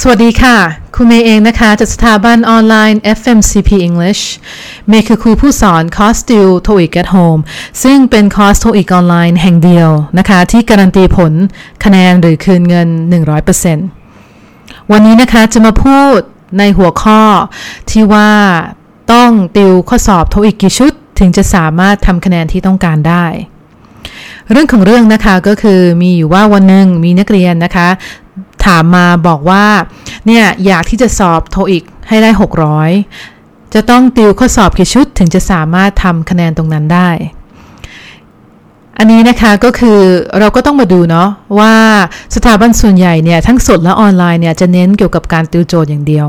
สวัสดีค่ะ ครูเมย์เองนะคะ จากสถาบันออนไลน์ FMCP English เมย์คือครูผู้สอนคอร์สติว TOEIC at Home ซึ่งเป็นคอร์ส TOEIC ออนไลน์แห่งเดียวนะคะ ที่การันตีผลคะแนนหรือคืนเงิน 100%วันนี้นะคะจะมาพูดในหัวข้อที่ว่าต้องติวข้อสอบ TOEIC กี่ชุด ถึงจะสามารถทำคะแนนที่ต้องการได้เรื่องของเรื่องนะคะก็คือมีอยู่ว่าวันหนึ่งมีนักเรียนนะคะ ถามมาบอกว่าเนี่ยอยากที่จะสอบโทอีกให้ได้ 600 จะต้องติวข้อสอบกี่ชุดถึงจะสามารถทำคะแนนตรงนั้นได้ อันนี้นะคะก็คือเราก็ต้องมาดูเนาะว่าสถาบันส่วนใหญ่เนี่ยทั้งสดและออนไลน์เนี่ยจะเน้นเกี่ยวกับการติวโจทย์อย่างเดียว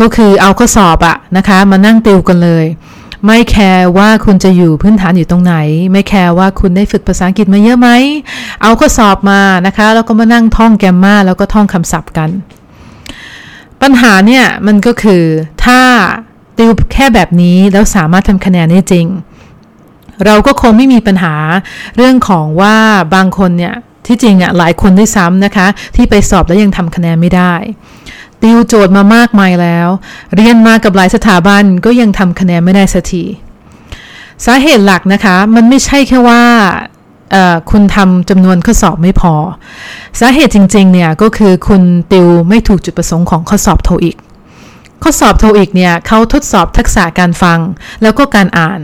ก็คือเอาข้อสอบอะนะคะมานั่งติวกันเลย ไม่แคร์ว่าคุณจะอยู่พื้นฐานอยู่ตรงไหน ไม่แคร์ว่าคุณได้ฝึกภาษาอังกฤษมาเยอะไหม เอาข้อสอบมานะคะ แล้วก็มานั่งท่องแกมมาแล้วก็ท่องคำศัพท์กัน ปัญหาเนี่ยมันก็คือถ้าติวแค่แบบนี้แล้วสามารถทำคะแนนได้จริง เราก็คงไม่มีปัญหาเรื่องของว่าบางคนเนี่ย ที่จริงอะ่ะหลายคนด้วยซ้ำนะคะ ที่ไปสอบแล้วยังทำคะแนนไม่ได้ติวโจทย์มามากมายแล้ว เรียนมากับหลายสถาบันก็ยังทำคะแนนไม่ได้สักทีสาเหตุหลักนะคะมันไม่ใช่แค่ว่าคุณทำจำนวนข้อสอบไม่พอ สาเหตุจริงๆเนี่ยก็คือคุณติวไม่ถูกจุดประสงค์ของข้อสอบโทอีกข้อสอบโทอีกเนี่ยเขาทดสอบทักษะการฟังแล้วก็การอ่าน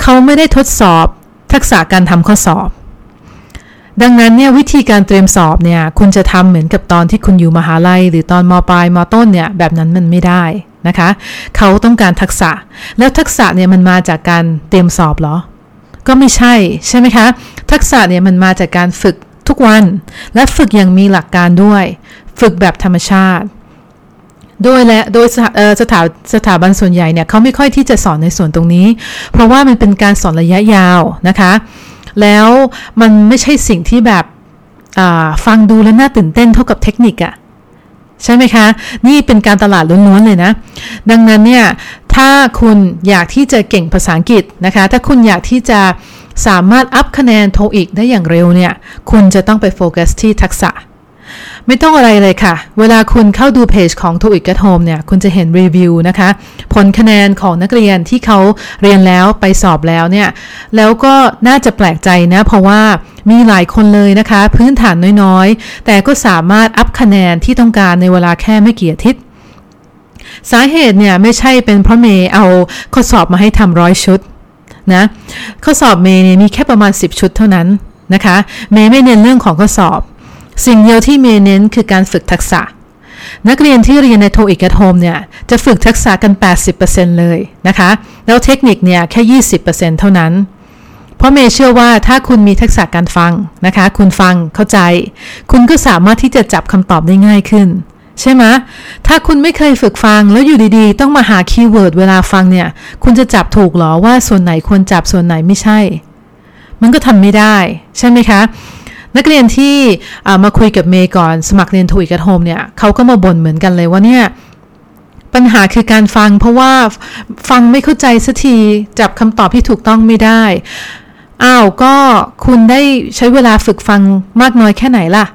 เขาไม่ได้ทดสอบทักษะการทำข้อสอบ ดังนั้นเนี่ยวิธีการเตรียมสอบเนี่ยคุณจะทำเหมือนกับตอนที่คุณอยู่มหาลัย หรือตอนมปลายมต้นเนี่ยแบบนั้นมันไม่ได้นะคะ เขาต้องการทักษะ แล้วทักษะเนี่ยมันมาจากการเตรียมสอบเหรอ ก็ไม่ใช่ใช่ไหมคะ ทักษะเนี่ยมันมาจากการฝึกทุกวัน และฝึกอย่างมีหลักการด้วย ฝึกแบบธรรมชาติ โดยและโดยสถาสถาบันส่วนใหญ่เนี่ยเขาไม่ค่อยที่จะสอนในส่วนตรงนี้ เพราะว่ามันเป็นการสอนระยะยาวนะคะ แล้วมันไม่ใช่สิ่งที่แบบฟังดูแล้วน่าตื่นเต้นเท่ากับเทคนิคอะใช่ไหมคะ นี่เป็นการตลาดล้วนๆเลยนะ ดังนั้นเนี่ย ถ้าคุณอยากที่จะเก่งภาษาอังกฤษนะคะ ถ้าคุณอยากที่จะสามารถอัพคะแนนโทอีกได้อย่างเร็วเนี่ย คุณจะต้องไปโฟกัสที่ทักษะ ไม่ต้องอะไรเลยค่ะ เวลาคุณเข้าดูเพจของ TOEIC at Home เนี่ย คุณจะเห็นรีวิวนะคะ ผลคะแนนของนักเรียนที่เขาเรียนแล้วไปสอบแล้วเนี่ย แล้วก็น่าจะแปลกใจนะ เพราะว่ามีหลายคนเลยนะคะ พื้นฐานน้อยๆ แต่ก็สามารถอัพคะแนนที่ต้องการในเวลาแค่ไม่กี่อาทิตย์สาเหตุเนี่ยไม่ใช่เป็นเพราะเมย์เอาข้อสอบมาให้ทำร้อยชุดนะข้อสอบเมย์เนี่ยมีแค่ประมาณ 10 ชุดเท่านั้นนะคะ เมย์ไม่เน้นเรื่องของข้อสอบ สิ่งเดียวที่เมเน้นคือการฝึกทักษะ นักเรียนที่เรียนในโทอีก at home เนี่ย จะฝึกทักษะกัน 80%เลยนะคะ แล้วเทคนิคเนี่ยแค่ 20%เท่านั้น เพราะเมย์เชื่อว่าถ้าคุณมีทักษะการฟังนะคะ คุณฟังเข้าใจ คุณก็สามารถที่จะจับคำตอบได้ง่ายขึ้นใช่ไหมถ้าคุณไม่เคยฝึกฟังแล้วอยู่ดีๆ ต้องมาหา keyword เวลาฟังเนี่ย คุณจะจับถูกหรอว่าส่วนไหนควรจับส่วนไหนไม่ใช่ มันก็ทำไม่ได้ ใช่ไหมคะ นักเรียนที่มาคุยกับเมย์ก่อนสมัครเรียน TOEIC at Home เนี่ยเขาก็มาบ่นเหมือนกันเลยว่าเนี่ยปัญหาคือการฟังเพราะว่าฟังไม่เข้าใจสักทีจับคำตอบที่ถูกต้องไม่ได้ อ้าวก็คุณได้ใช้เวลาฝึกฟังมากน้อยแค่ไหนล่ะ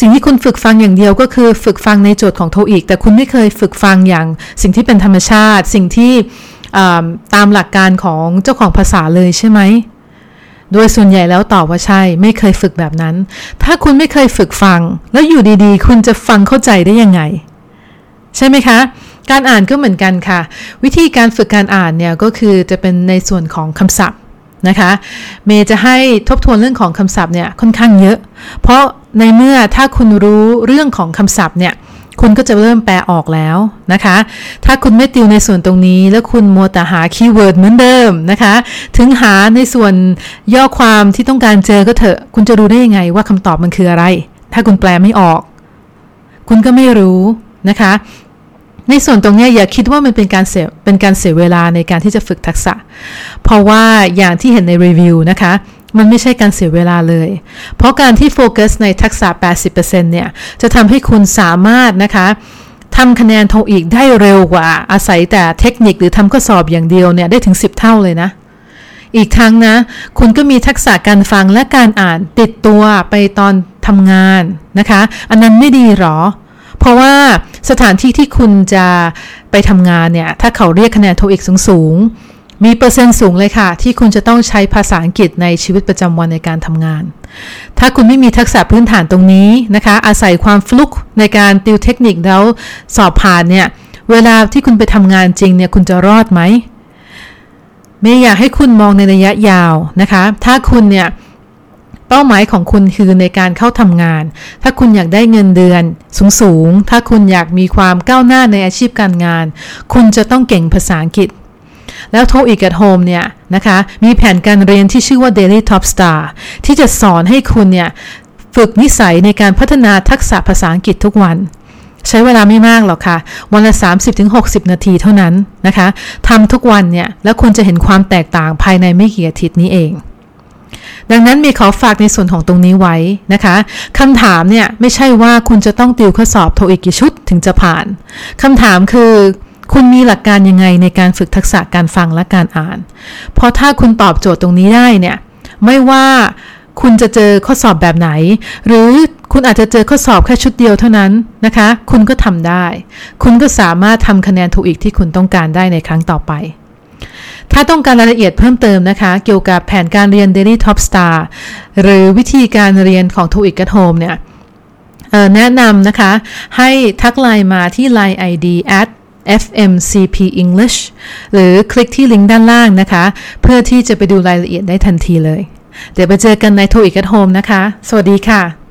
สิ่งที่คุณฝึกฟังอย่างเดียวก็คือฝึกฟังในโจทย์ของโทอีก แต่คุณไม่เคยฝึกฟังอย่างสิ่งที่เป็นธรรมชาติ สิ่งที่ตามหลักการของเจ้าของภาษาเลยใช่ไหม โดยส่วนใหญ่แล้วตอบว่าใช่ ไม่เคยฝึกแบบนั้น ถ้าคุณไม่เคยฝึกฟัง แล้วอยู่ดีๆ คุณจะฟังเข้าใจได้ยังไง ใช่ไหมคะ การอ่านก็เหมือนกันค่ะ วิธีการฝึกการอ่านเนี่ยก็คือจะเป็นในส่วนของคำศัพท์นะคะเมย์จะให้ทบทวนเรื่องของคำศัพท์เนี่ยค่อนข้างเยอะ เพราะในเมื่อถ้าคุณรู้เรื่องของคำศัพท์เนี่ย คุณก็จะเริ่มแปลออกแล้วนะคะ ถ้าคุณไม่ติวในส่วนตรงนี้ แล้วคุณมัวแต่หาคีย์เวิร์ดเหมือนเดิมนะคะ ถึงหาในส่วนย่อความที่ต้องการเจอก็เถอะ คุณจะรู้ได้ยังไงว่าคำตอบมันคืออะไร ถ้าคุณแปลไม่ออก คุณก็ไม่รู้นะคะ ในส่วนตรงนี้อย่าคิดว่ามันเป็นการเสียเป็นการเสียเวลาในการที่จะฝึกทักษะ เพราะว่าอย่างที่เห็นในรีวิวนะคะ มันไม่ใช่การเสียเวลาเลย เพราะการที่โฟกัสในทักษะ 80%เนี่ย จะทำให้คุณสามารถนะคะทำคะแนนโทอีกได้เร็วกว่า อาศัยแต่เทคนิคหรือทำข้อสอบอย่างเดียวเนี่ย ได้ถึง 10 เท่าเลยนะ อีกทั้งนะ คุณก็มีทักษะการฟังและการอ่านติดตัวไปตอนทำงานนะคะ อันนั้นไม่ดีหรอ เพราะว่าสถานที่ที่คุณจะไปทำงานเนี่ย ถ้าเขาเรียกคะแนนโทอีกสูงๆ มีเปอร์เซ็นต์สูงเลยค่ะ ที่คุณจะต้องใช้ภาษาอังกฤษในชีวิตประจำวันในการทำงาน ถ้าคุณไม่มีทักษะพื้นฐานตรงนี้นะคะ อาศัยความฟลุกในการติวเทคนิคแล้วสอบผ่านเนี่ย เวลาที่คุณไปทำงานจริงเนี่ย คุณจะรอดไหมไม่อยากให้คุณมองในระยะยาวนะคะ ถ้าคุณเนี่ยเป้าหมายของคุณคือในการเข้าทำงาน ถ้าคุณอยากได้เงินเดือนสูงๆ ถ้าคุณอยากมีความก้าวหน้าในอาชีพการงาน คุณจะต้องเก่งภาษาอังกฤษ แล้วโทอีก at home เนี่ยนะคะ มีแผนการเรียนที่ชื่อว่า Daily Top Star ที่จะสอนให้คุณเนี่ย ฝึกนิสัยในการพัฒนาทักษะภาษาอังกฤษทุกวัน ใช้เวลาไม่มากหรอกค่ะ วันละ 30-60 นาทีเท่านั้นนะคะทำทุกวันเนี่ย แล้วคุณจะเห็นความแตกต่างภายในไม่กี่อาทิตย์นี้เองดังนั้นมีขอฝากในส่วนของตรงนี้ไว้นะคะคำถามเนี่ย ไม่ใช่ว่าคุณจะต้องติวข้อสอบโทอีกกี่ชุดถึงจะผ่านคำถามคือ คุณมีหลักการยังไงในการฝึกทักษะการฟังและการอ่าน เพราะถ้าคุณตอบโจทย์ตรงนี้ได้เนี่ย ไม่ว่าคุณจะเจอข้อสอบแบบไหน หรือคุณอาจจะเจอข้อสอบแค่ชุดเดียวเท่านั้นนะคะ คุณก็ทำได้ คุณก็สามารถทำคะแนนถูกอีกที่คุณต้องการได้ในครั้งต่อไป ถ้าต้องการรายละเอียดเพิ่มเติมนะคะ เกี่ยวกับแผนการเรียน Daily Top Star หรือวิธีการเรียนของ TOEIC at Home เนี่ยแนะนำนะคะ ให้ทักไลน์มาที่ Line ID at FMCP English หรือคลิกที่ลิงก์ด้านล่างนะคะ เพื่อที่จะไปดูรายละเอียดได้ทันทีเลย เดี๋ยวไปเจอกันใน TOEIC at Home นะคะ สวัสดีค่ะ